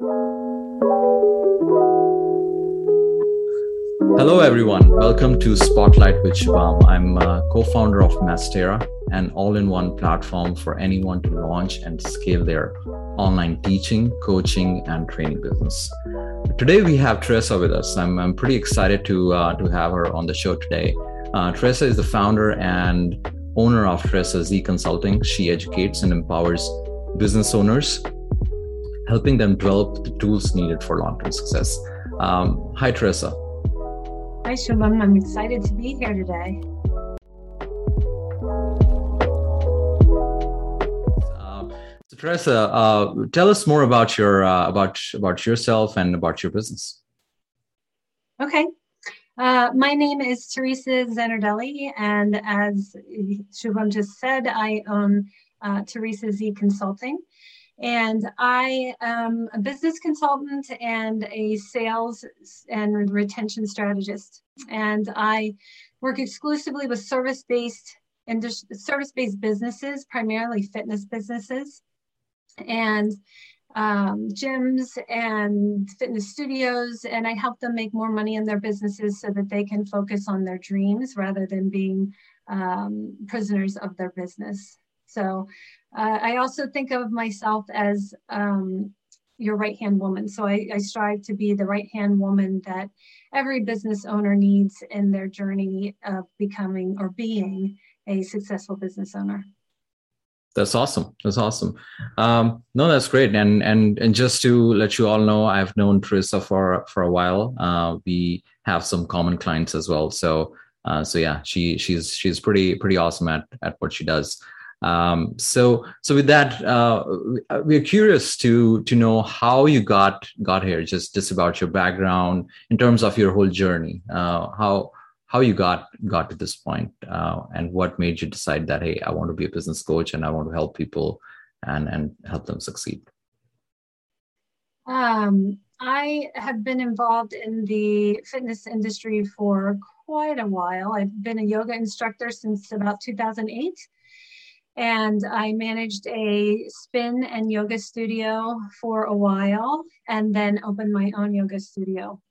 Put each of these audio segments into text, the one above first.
Hello, everyone. Welcome to Spotlight with Shubham. I'm a co founder of Mastera, an all in one platform for anyone to launch and scale their online teaching, coaching, and training business. Today, we have Teresa with us. I'm, I'm pretty excited to, uh, to have her on the show today. Uh, Teresa is the founder and owner of Teresa Z Consulting. She educates and empowers business owners, helping them develop the tools needed for long term success. Um, hi, Teresa. Hi, Shubham. I'm excited to be here today. Um, so Teresa, uh, tell us more about your uh, about about yourself and about your business. Okay. Uh, my name is Teresa Zanardelli, and as Shubham just said, I own uh, Teresa Z Consulting. And I am a business consultant and a sales and retention strategist. And I work exclusively with service based and service based businesses, primarily fitness businesses, and um, gyms and fitness studios. And I help them make more money in their businesses so that they can focus on their dreams rather than being um, prisoners of their business. So uh, I also think of myself as um, your right hand woman. So I, I, strive to be the right hand woman that every business owner needs in their journey of becoming or being a successful business owner. That's awesome. That's awesome. Um, no, that's great. And and and just to let you all know, I've known Teresa for for a while. Uh, we have some common clients as well. So uh, so yeah, she she's she's pretty pretty awesome at at what she does. Um, so, so with that, uh, we're curious to to know how you got got here. Just just about your background in terms of your whole journey. Uh, how how you got got to this point, uh, and what made you decide that hey, I want to be a business coach and I want to help people and and help them succeed. Um, I have been involved in the fitness industry for quite a while. I've been a yoga instructor since about 2008 and I managed a spin and yoga studio for a while and then opened my own yoga studio.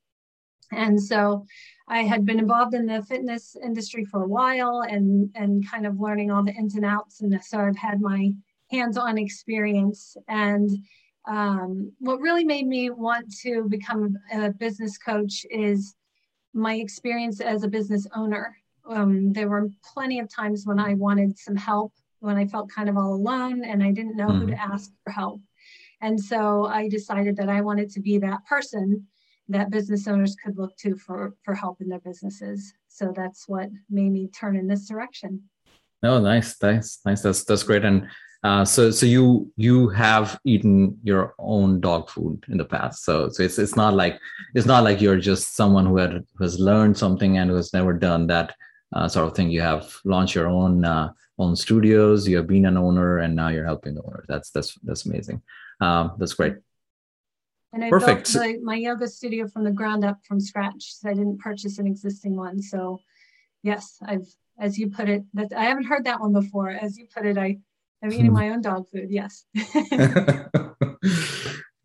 And so I had been involved in the fitness industry for a while and, and kind of learning all the ins and outs. And so I've had my hands on experience. And um, what really made me want to become a business coach is my experience as a business owner. Um, there were plenty of times when I wanted some help when I felt kind of all alone and I didn't know mm-hmm. who to mm-hmm. ask for help. And so I decided that I wanted to be that person that business owners could look to for, for help in their businesses. So that's what made me turn in this direction. Oh, nice, nice, nice. That's that's great. And uh, so so you you have eaten your own dog food in the past. So so it's it's not like it's not like you're just someone who had who has learned something and who has never done that uh, sort of thing. You have launched your own uh, own studios. You have been an owner, and now you're helping the owner. That's that's that's amazing. Um, that's great. And I Perfect. built my, my yoga studio from the ground up from scratch. So I didn't purchase an existing one. So yes, I've as you put it, that I haven't heard that one before. As you put it, I I'm eating my own dog food. Yes.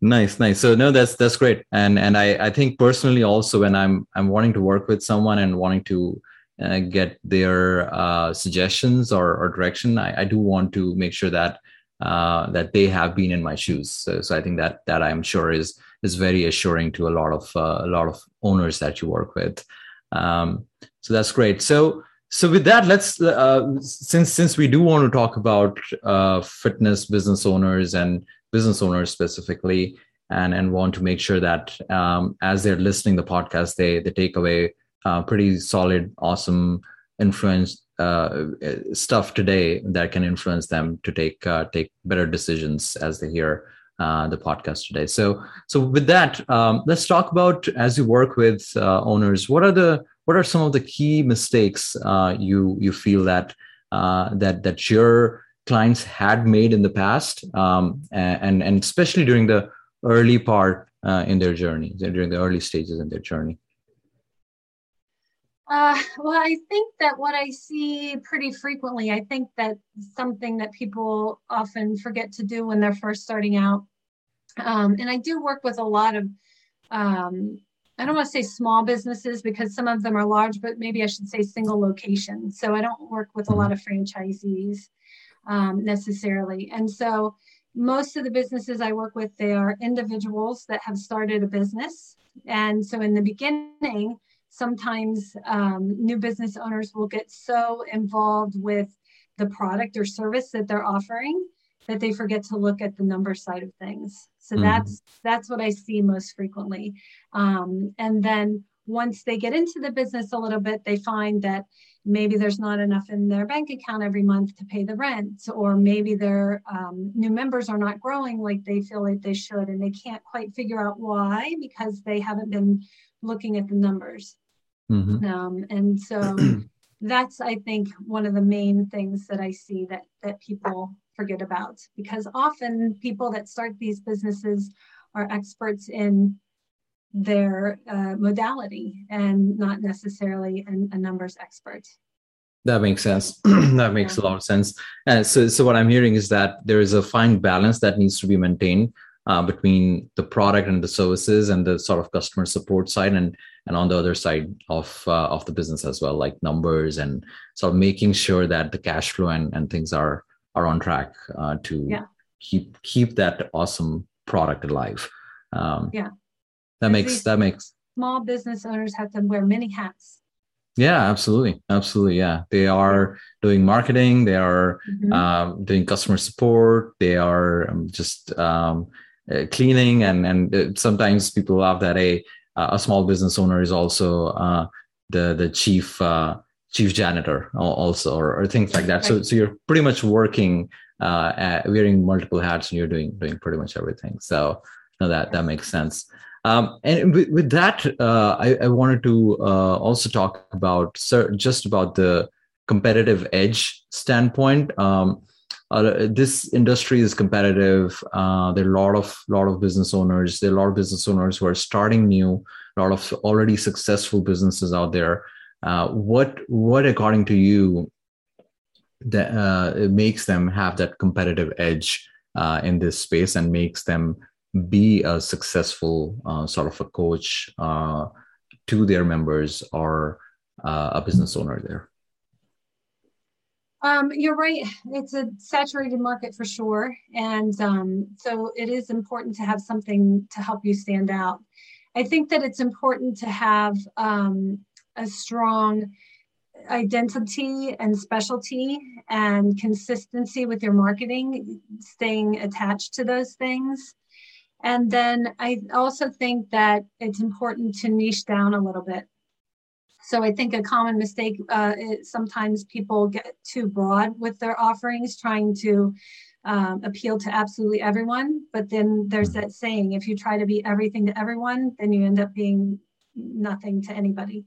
nice nice so no that's that's great and and i i think personally also when i'm i'm wanting to work with someone and wanting to uh, get their uh, suggestions or, or direction, I, I, do want to make sure that uh, that they have been in my shoes. So, so, I think that that I'm sure is is very assuring to a lot of uh, a lot of owners that you work with. Um, so that's great. So so with that, let's uh, since since we do want to talk about uh, fitness business owners and business owners specifically, and and want to make sure that um, as they're listening the podcast, they they take away uh, pretty solid, awesome influence uh, stuff today that can influence them to take uh, take better decisions as they hear uh, the podcast today. So, so with that, um, let's talk about as you work with uh, owners. What are the what are some of the key mistakes uh, you you feel that that that your clients had made in the past, um, and and especially during the early part in their journey, during the early stages in their journey. Uh, well, I think that what I see pretty frequently, I think that something that people often forget to do when they're first starting out Um, and I do work with a lot of, um, I don't want to say small businesses because some of them are large, but maybe I should say single location. So I don't work with a lot of franchisees um, necessarily. And so most of the businesses I work with, they are individuals that have started a business. And so in the beginning, sometimes um, new business owners will get so involved with the product or service that they're offering that they forget to look at the number side of things. So mm-hmm. that's that's what I see most frequently. Um, and then once they get into the business a little bit, they find that maybe there's not enough in their bank account every month to pay the rent, or maybe their um, new members are not growing like they feel like they should, and they can't quite figure out why because they haven't been looking at the numbers. Mm-hmm. Um, and so that's, I think, one of the main things that I see that that people forget about because often people that start these businesses are experts in their uh, modality and not necessarily an, a numbers expert. That makes sense. that makes yeah. a lot of sense. And so, so what I'm hearing is that there is a fine balance that needs to be maintained uh, between the product and the services and the sort of customer support side, and and on the other side of uh, of the business as well, like numbers and sort of making sure that the cash flow and, and things are are on track uh, to yeah. keep keep that awesome product alive. Um, yeah, that makes that makes small business owners have to wear many hats. Yeah, absolutely, absolutely. Yeah, they are doing marketing. They are mm-hmm. um, doing customer support. They are um, just um, cleaning, and and uh, sometimes people love that a a small business owner is also uh, the the chief uh, chief janitor also or, or things like that. So so you're pretty much working uh, wearing multiple hats and you're doing doing pretty much everything. So no, that that makes sense. Um, and with, with that uh, I, I, wanted to uh, also talk about just about the competitive edge standpoint. Um, uh, this industry is competitive. Uh, there are a lot of lot of business owners. There are a lot of business owners who are starting new a lot of already successful businesses out there. Uh, what what according to you that uh, makes them have that competitive edge uh, in this space and makes them be a successful uh, sort of a coach to their members or a business owner there um, you're right. It's a saturated market for sure. And um, so it is important to have something to help you stand out. I think that it's important to have um, a strong identity and specialty and consistency with your marketing, staying attached to those things. And then I also think that it's important to niche down a little bit. So I think a common mistake uh, is sometimes people get too broad with their offerings, trying to um, appeal to absolutely everyone. But then there's that saying: if you try to be everything to everyone, then you end up being nothing to anybody.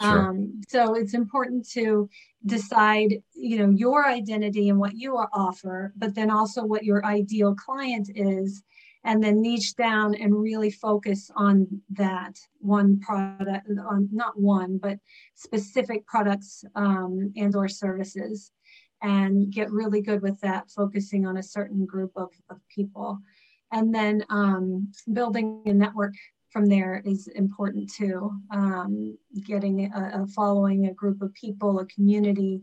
Sure. Um, so it's important to decide, you know, your identity and what you offer, but then also what your ideal client is, and then niche down and really focus on that one product, on not one, but specific products um, and or services, and get really good with that, focusing on a certain group of, of people, and then um, building a network from there is important too. Um, getting a, a, following, a group of people, a community,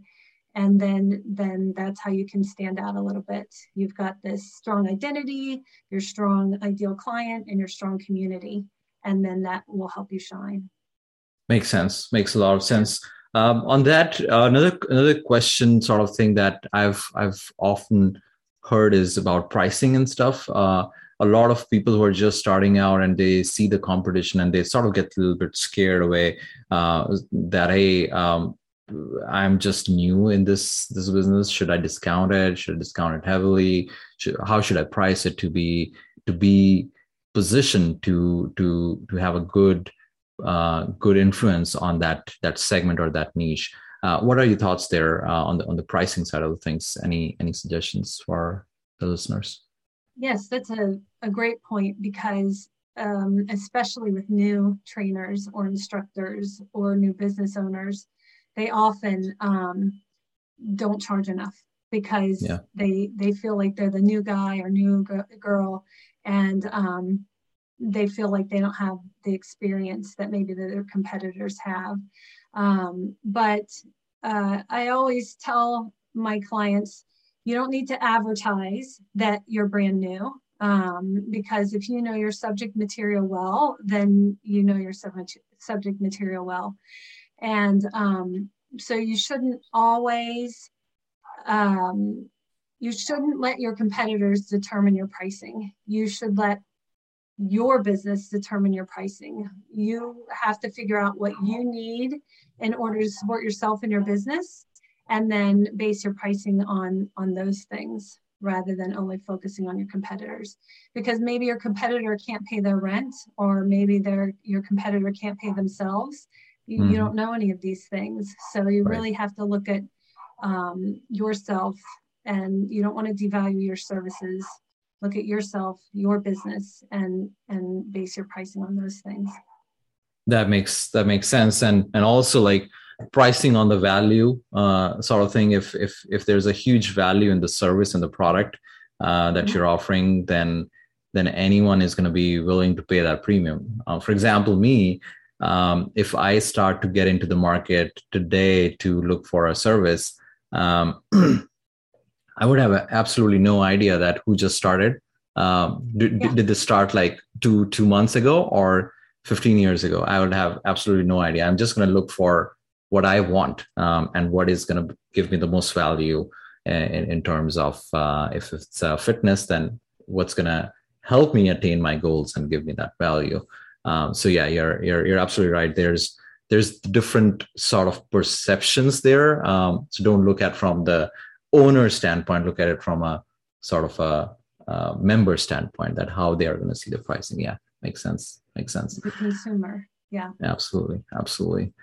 and then then that's how you can stand out a little bit. You've got this strong identity, your strong ideal client, and your strong community, and then that will help you shine. Makes sense. Makes a lot of sense. Um, on that, uh, another another question, sort of thing that I've I've often heard is about pricing and stuff. Uh, a lot of people who are just starting out and they see the competition and they sort of get a little bit scared away uh, that hey um, i'm just new in this this business. Should i discount it? Should i discount it heavily? Should, how should i price it to be to be positioned to to to have a good uh, good influence on that that segment or that niche? Uh, what are your thoughts there uh, on the on the pricing side of the things? Any any suggestions for the listeners? Yes, that's a, a great point because, um, especially with new trainers or instructors or new business owners, they often um, don't charge enough because yeah. they they feel like they're the new guy or new g- girl and um, they feel like they don't have the experience that maybe their competitors have. Um, but uh, I always tell my clients, you don't need to advertise that you're brand new um, because if you know your subject material well, then you know your subject material well. And um, so you shouldn't always, um, you shouldn't let your competitors determine your pricing. You should let your business determine your pricing. You have to figure out what you need in order to support yourself and your business and then base your pricing on on those things rather than only focusing on your competitors because maybe your competitor can't pay their rent or maybe their your competitor can't pay themselves you, mm-hmm. you don't know any of these things so you right. really have to look at um, yourself and you don't want to devalue your services look at yourself your business and and base your pricing on those things that makes that makes sense and and also like pricing on the value uh, sort of thing if if if there's a huge value in the service and the product uh, that mm-hmm. you're offering then then anyone is going to be willing to pay that premium uh, for example me um, if i start to get into the market today to look for a service um, i would have absolutely no idea that who just started um, did, yeah. did this start like two two months ago or 15 years ago i would have absolutely no idea i'm just going to look for what I want um, and what is going to give me the most value in, in terms of uh, if it's uh, fitness, then what's going to help me attain my goals and give me that value. Um, so yeah, you're, you're you're absolutely right. There's there's different sort of perceptions there. Um, so don't look at from the owner standpoint. Look at it from a sort of a, a member standpoint. That how they are going to see the pricing. Yeah, makes sense. Makes sense. The consumer. Yeah. Absolutely. Absolutely.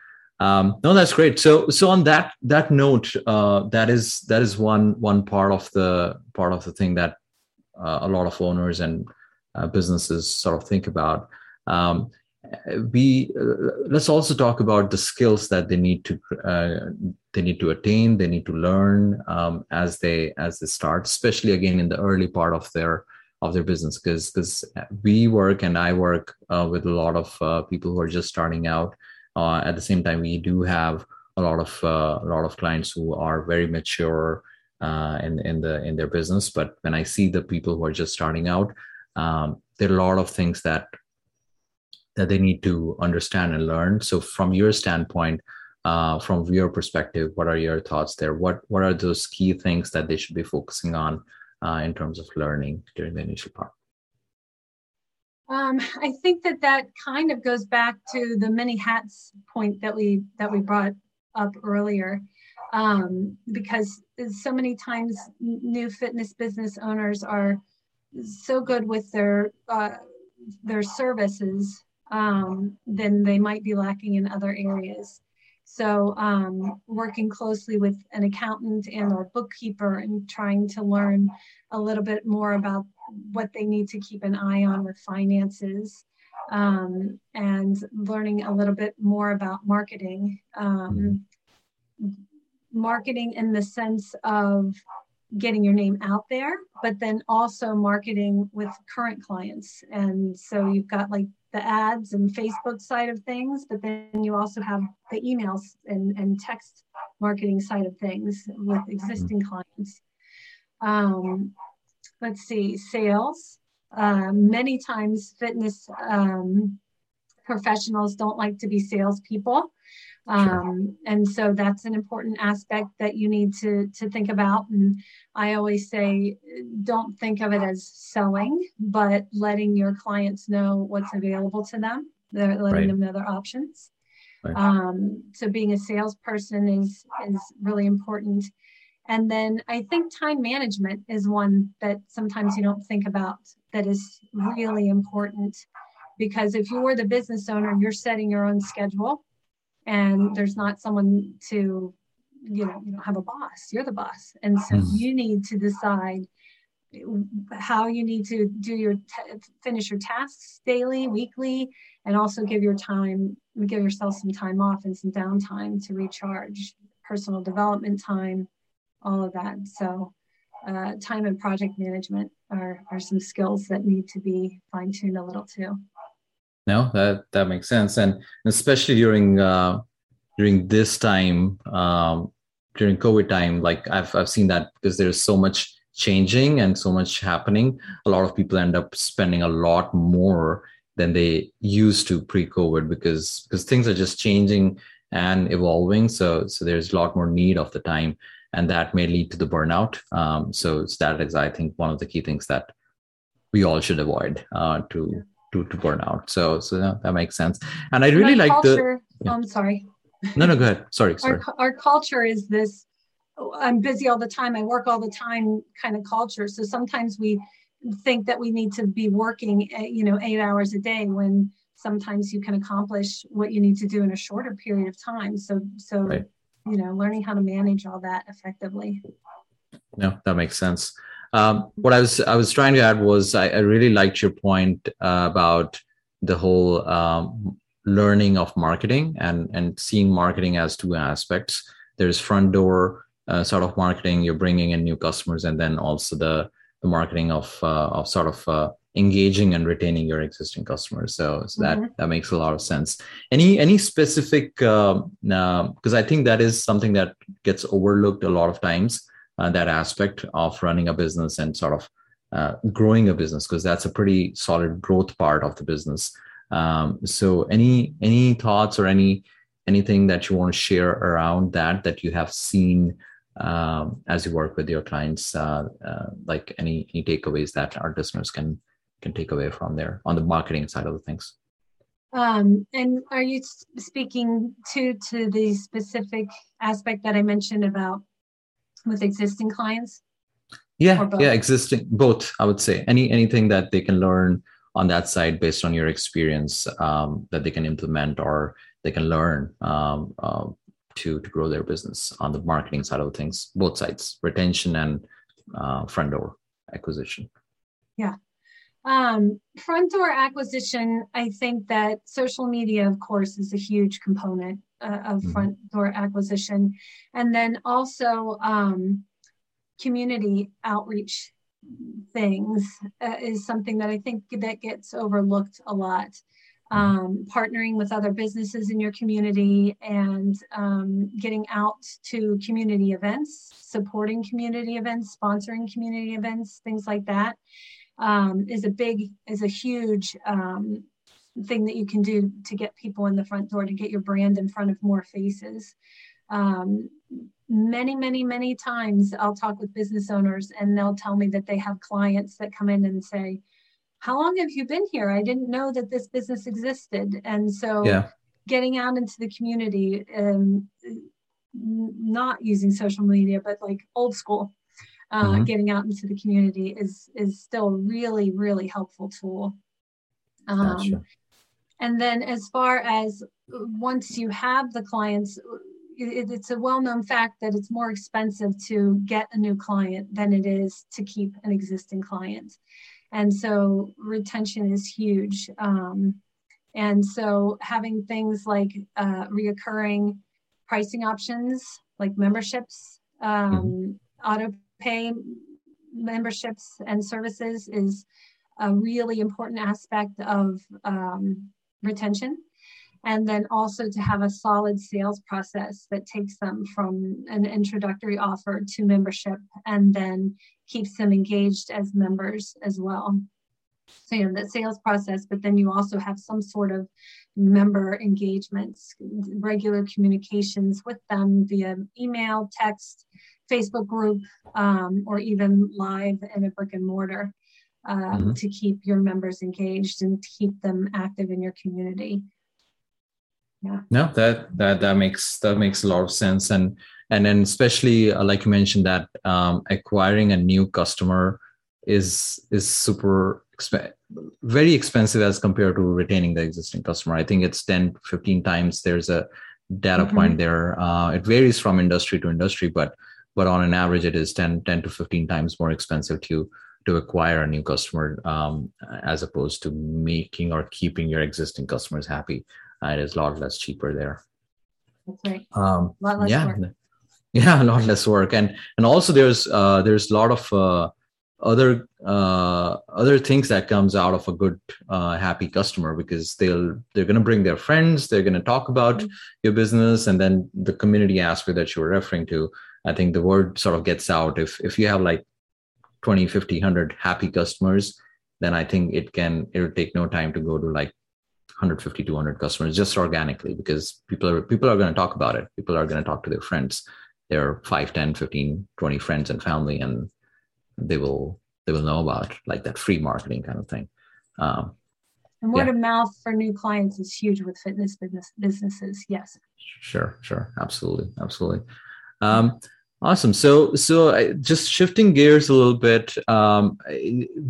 Um, no, that's great. So, so on that that note, uh, that is that is one one part of the part of the thing that uh, a lot of owners and uh, businesses sort of think about. Um, we uh, let's also talk about the skills that they need to uh, they need to attain, they need to learn um, as they as they start, especially again in the early part of their of their business, because because we work and I work uh, with a lot of people who are just starting out uh, at the same time, we do have a lot of uh, a lot of clients who are very mature uh, in in the in their business. But when I see the people who are just starting out, um, there are a lot of things that that they need to understand and learn. So, from your standpoint, uh, from your perspective, what are your thoughts there? What what are those key things that they should be focusing on uh, in terms of learning during the initial part? Um, I think that that kind of goes back to the many hats point that we that we brought up earlier, um, because so many times new fitness business owners are so good with their uh, their services, um, then they might be lacking in other areas. So um, working closely with an accountant and or bookkeeper and trying to learn a little bit more about what they need to keep an eye on with finances um, and learning a little bit more about marketing. Um, marketing in the sense of getting your name out there, but then also marketing with current clients. And so you've got like the ads and Facebook side of things, but then you also have the emails and, and text marketing side of things with existing clients. Um, let's see, sales. Um, many times, fitness um, professionals don't like to be salespeople. Um. And so that's an important aspect that you need to, to think about. And I always say, don't think of it as selling, but letting your clients know what's available to them, They're letting right. them know their options. Right. Um, so being a salesperson is is really important. And then I think time management is one that sometimes you don't think about that is really important because if you're the business owner, you're setting your own schedule and there's not someone to, you know, you don't have a boss, you're the boss. And so mm-hmm. you need to decide how you need to do your t- finish your tasks daily, weekly, and also give your time, give yourself some time off and some downtime to recharge, personal development time, all of that. So uh, time and project management are, are some skills that need to be fine tuned a little too. No, that that makes sense, and especially during uh, during this time, um, during COVID time, like I've I've seen that because there's so much changing and so much happening. A lot of people end up spending a lot more than they used to pre-COVID because because things are just changing and evolving. So so there's a lot more need of the time, and that may lead to the burnout. Um, so that is, I think, one of the key things that we all should avoid uh, to to to burn out. So so that, that makes sense. And I really like culture, the. Yeah. I'm sorry. No, no, go ahead. Sorry, sorry. Our, our culture is this. I'm busy all the time. I work all the time kind of culture. So sometimes we think that we need to be working, eh, you know, eight hours a day when sometimes you can accomplish what you need to do in a shorter period of time. So, so right. you know, learning how to manage all that effectively. No, that makes sense. Um, what I was I was trying to add was I, I really liked your point uh, about the whole um, learning of marketing and and seeing marketing as two aspects. There's front door uh, sort of marketing, you're bringing in new customers, and then also the the marketing of uh, of sort of uh, engaging and retaining your existing customers. So, so mm-hmm. that that makes a lot of sense. Any any specific because um, I think that is something that gets overlooked a lot of times. Uh, that aspect of running a business and sort of uh, growing a business because that's a pretty solid growth part of the business. Um, so, any any thoughts or any anything that you want to share around that that you have seen um, as you work with your clients uh, uh, like any any takeaways that our listeners can can take away from there on the marketing side of the things um, and are you speaking to to the specific aspect that i mentioned about with existing clients? Yeah yeah existing both i would say. Any anything that they can learn on that side based on your experience um, that they can implement or they can learn um, uh, to to grow their business on the marketing side of things both sides retention and uh, front door acquisition. Yeah. Um, front door acquisition i think that social media of course is a huge component uh, of mm-hmm. front door acquisition. And then also um, community outreach things uh, is something that i think that gets overlooked a lot. Um, partnering with other businesses in your community and um, getting out to community events, supporting community events, sponsoring community events, things like that, um, is a big, is a huge um, thing that you can do to get people in the front door, to get your brand in front of more faces. Um, many, many, many times I'll talk with business owners and they'll tell me that they have clients that come in and say, how long have you been here? I didn't know that this business existed. And so yeah. getting out into the community and not using social media, but like old school, uh, mm-hmm. getting out into the community is is still a really, really helpful tool. Um, gotcha. And then as far as once you have the clients, it, it's a well-known fact that it's more expensive to get a new client than it is to keep an existing client and so retention is huge um, and so having things like uh, reoccurring pricing options like memberships um, mm-hmm. auto pay memberships and services is a really important aspect of um, retention and then also to have a solid sales process that takes them from an introductory offer to membership and then keeps them engaged as members as well. So you know that sales process, but then you also have some sort of member engagements, regular communications with them via email, text, Facebook group, um, or even live in a brick and mortar um, mm-hmm. to keep your members engaged and keep them active in your community. Yeah. No that that that makes that makes a lot of sense. And and then especially uh, like you mentioned that um, acquiring a new customer is is super exp- very expensive as compared to retaining the existing customer. I think it's 10 15 times there's a data mm-hmm. point there. Uh, it varies from industry to industry but but on an average it is 10 10 to 15 times more expensive to to acquire a new customer um, as opposed to making or keeping your existing customers happy it is a lot less cheaper there. That's right. Um, a lot less yeah. Work. yeah a lot less work and and also there's uh there's a lot of uh other uh other things that comes out of a good uh happy customer because they'll they're going to bring their friends they're going to talk about mm-hmm. your business and then the community aspect that you were referring to i think the word sort of gets out if if you have like 20 50 100 happy customers then i think it can it'll take no time to go to like 150 200 customers just organically because people are people are going to talk about it. People are going to talk to their friends. Their 5 10 15 20 friends and family and they will they will know about like that free marketing kind of thing. Um, and word yeah. of mouth for new clients is huge with fitness business businesses yes. Sure sure. Absolutely. Absolutely. Um, Awesome. So, so just shifting gears a little bit, um,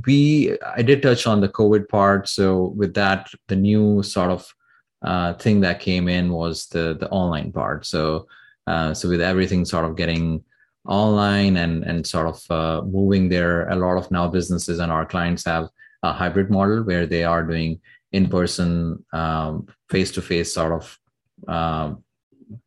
we I did touch on the COVID part. So, with that, the new sort of uh, thing that came in was the the online part. So, uh, so with everything sort of getting online and and sort of uh, moving there, a lot of now businesses and our clients have a hybrid model where they are doing in person, face to face sort of um,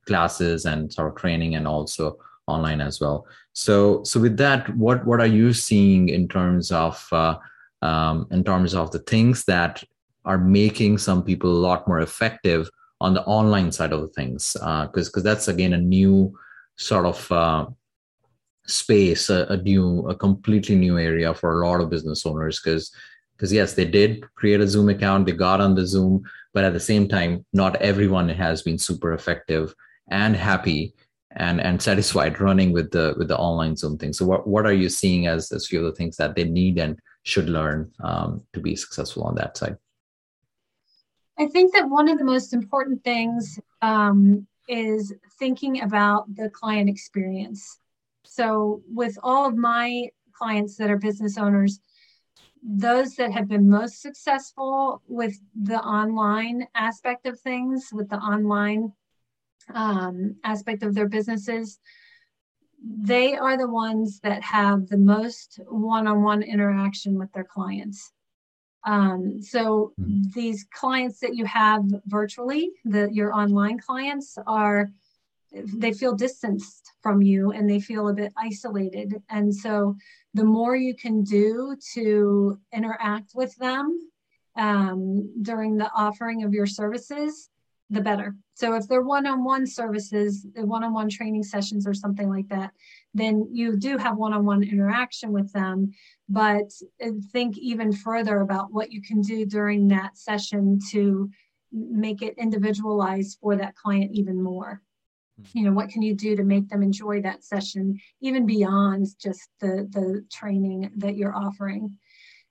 classes and sort of training, and also online as well. So, so with that, what what are you seeing in terms of uh, um, in terms of the things that are making some people a lot more effective on the online side of things? Because uh, because that's again a new sort of uh, space, a, a, new, a completely new area for a lot of business owners. Because because yes, they did create a Zoom account, they got on the Zoom, but at the same time, not everyone has been super effective and happy and and satisfied running with the with the online zoom thing. So what, what are you seeing as as few of the things that they need and should learn um, to be successful on that side? I think that one of the most important things um, is thinking about the client experience. So with all of my clients that are business owners those that have been most successful with the online aspect of things with the online um, aspect of their businesses, they are the ones that have the most one-on-one interaction with their clients. Um, so mm-hmm. these clients that you have virtually, the your online clients are they feel distanced from you and they feel a bit isolated. And so the more you can do to interact with them um, during the offering of your services, the better. So if they're one-on-one services, the one-on-one training sessions or something like that, then you do have one-on-one interaction with them. But uh, think even further about what you can do during that session to make it individualized for that client even more. You know, what can you do to make them enjoy that session even beyond just the the training that you're offering?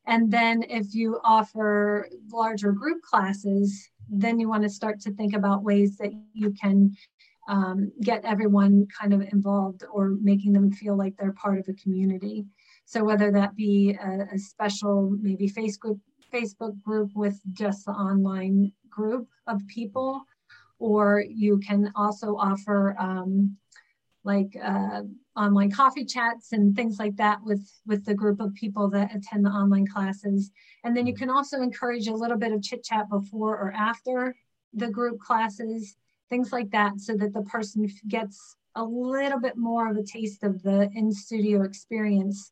And then if you offer larger group classes, then you want to start to think about ways that you can um, get everyone kind of involved or making them feel like they're part of a community. So whether that be a, a special maybe Facebook Facebook group with just the online group of people, or you can also offer um, like uh, online coffee chats and things like that with with the group of people that attend the online classes. And then you mm-hmm. can also encourage a little bit of chit chat before or after the group classes things like that so that the person gets a little bit more of a taste of the in studio experience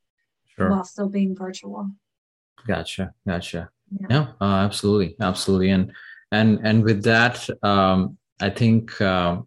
sure. while still being virtual. Gotcha gotcha. Yeah, yeah uh, absolutely absolutely. And and and with that um i think um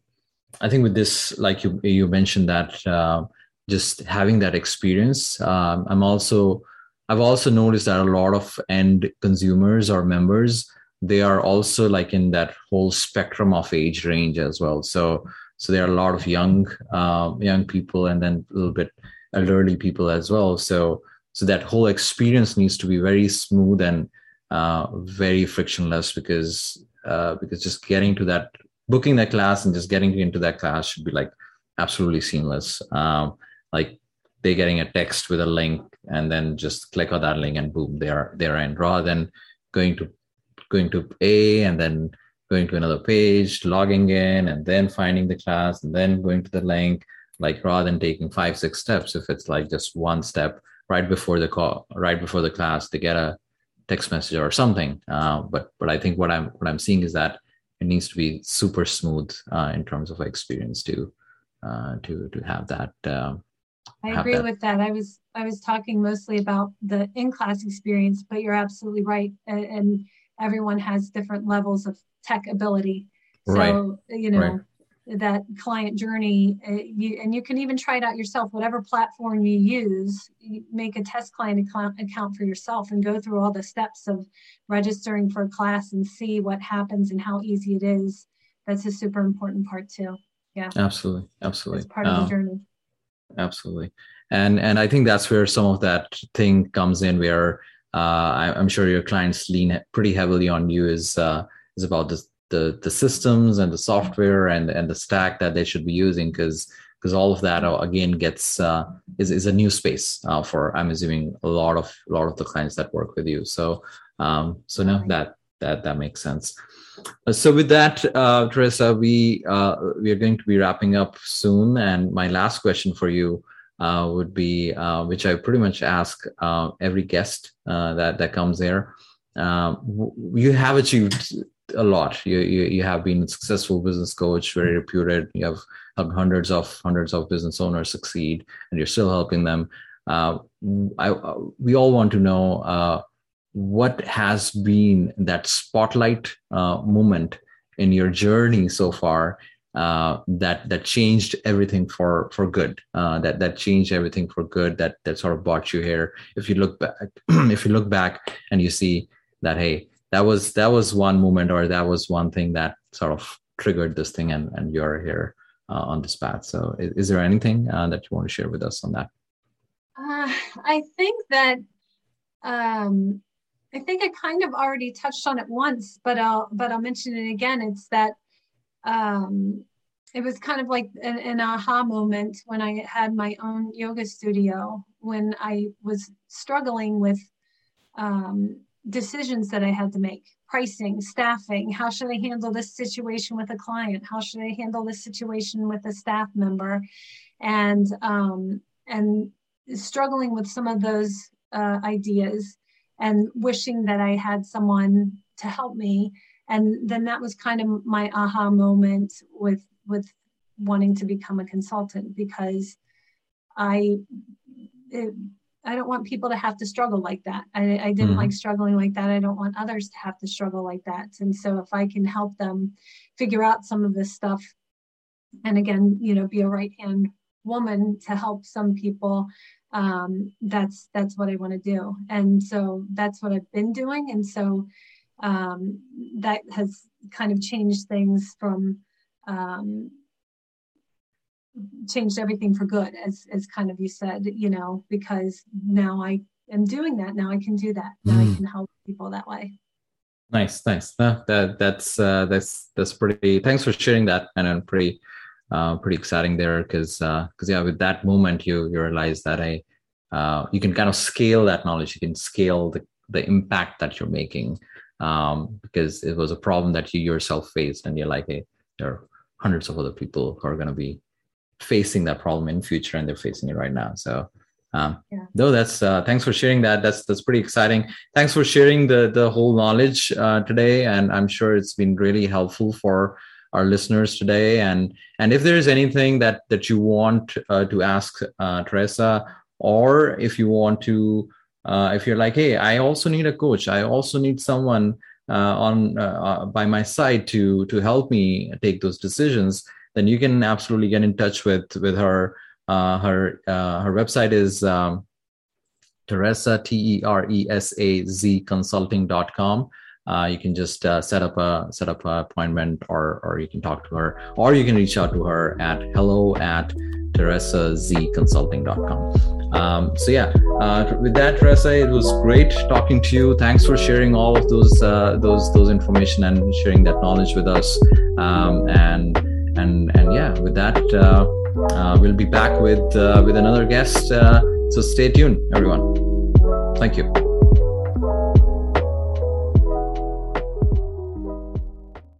I think with this, like you you mentioned that uh, just having that experience, um, I'm also I've also noticed that a lot of end consumers or members they are also like in that whole spectrum of age range as well. So so there are a lot of young uh, young people and then a little bit elderly people as well. So so that whole experience needs to be very smooth and uh, very frictionless because uh, because just getting to that booking that class and just getting into that class should be like absolutely seamless. Um, like they're getting a text with a link and then just click on that link and boom, they're they're in. Rather than going to going to A and then going to another page, logging in, and then finding the class, and then going to the link. Like rather than taking five six steps, if it's like just one step right before the call, right before the class, to get a text message or something. Uh, but but I think what I'm what I'm seeing is that it needs to be super smooth uh, in terms of experience too uh, to to have that. Uh, I agree that. with that. I was I was talking mostly about the in class experience, but you're absolutely right. And, and, everyone has different levels of tech ability. So right. you know. Right that client journey uh, you, and you can even try it out yourself whatever platform you use you make a test client account, account for yourself and go through all the steps of registering for a class and see what happens and how easy it is. That's a super important part too. Yeah. Absolutely. Absolutely. It's part of the um, journey. absolutely. And and i think that's where some of that thing comes in where uh, I, am sure your clients lean pretty heavily on you is uh, is about this the the systems and the software and and the stack that they should be using because because all of that uh, again gets uh, is is a new space uh, for I'm assuming a lot of a lot of the clients that work with you. So um, so no that that that makes sense. Uh, so with that, uh, Teresa, we uh, we are going to be wrapping up soon, and my last question for you uh, would be, uh, which I pretty much ask uh, every guest uh, that that comes here. Um, you have achieved a lot. You, you, you have been a successful business coach, very reputed. You have helped hundreds of hundreds of business owners succeed, and you're still helping them. Uh, I, we all want to know uh, what has been that spotlight uh, moment in your journey so far uh, that that changed everything for for good. Uh, that that changed everything for good. That that sort of brought you here. If you look back, if you look back and you see that, hey, that was that was one moment or that was one thing that sort of triggered this thing and and you're here uh, on this path. So is, is there anything uh, that you want to share with us on that? Uh, i think that um, i think i kind of already touched on it once but i'll but i'll mention it again. It's that um, it was kind of like an, an, aha moment when i had my own yoga studio when i was struggling with um, decisions that I had to make pricing, staffing. How should I handle this situation with a client? How should I handle this situation with a staff member? And um, and struggling with some of those uh, ideas and wishing that I had someone to help me. And then that was kind of my aha moment with with wanting to become a consultant because I it, I don't want people to have to struggle like that. I, I didn't mm-hmm. like struggling like that. I don't want others to have to struggle like that. And so if I can help them figure out some of this stuff, and again, you know, be a right hand woman to help some people, um, that's that's what I want to do. And so that's what I've been doing. And so um, that has kind of changed things from um, changed everything for good as as kind of you said you know because now i am doing that. Now i can do that. Now mm. i can help people that way. Nice nice. Uh, that that's uh, that's that's pretty thanks for sharing that and i'm pretty uh, pretty exciting there because because uh, yeah with that moment you you realize that i uh, you can kind of scale that knowledge. You can scale the the impact that you're making um, because it was a problem that you yourself faced and you're like hey there are hundreds of other people who are going to be facing that problem in future and they're facing it right now. So um, yeah. though that's uh, thanks for sharing that. That's that's pretty exciting. Thanks for sharing the the whole knowledge uh, today and i'm sure it's been really helpful for our listeners today. And and if there's anything that that you want uh, to ask uh, teresa or if you want to uh, if you're like hey i also need a coach. I also need someone uh, on by my side to to help me take those decisions then you can absolutely get in touch with with her. Uh, her uh, her website is um, Teresa T E R E S A Z Consulting.com. Uh, you can just uh, set up a set up an appointment, or or you can talk to her, or you can reach out to her at hello at teresazconsulting.com. Um, so yeah, uh, with that, Teresa, it was great talking to you. Thanks for sharing all of those uh, those those information and sharing that knowledge with us. Um, and and and yeah with that uh, uh, we'll be back with uh, with another guest. So stay tuned everyone. Thank you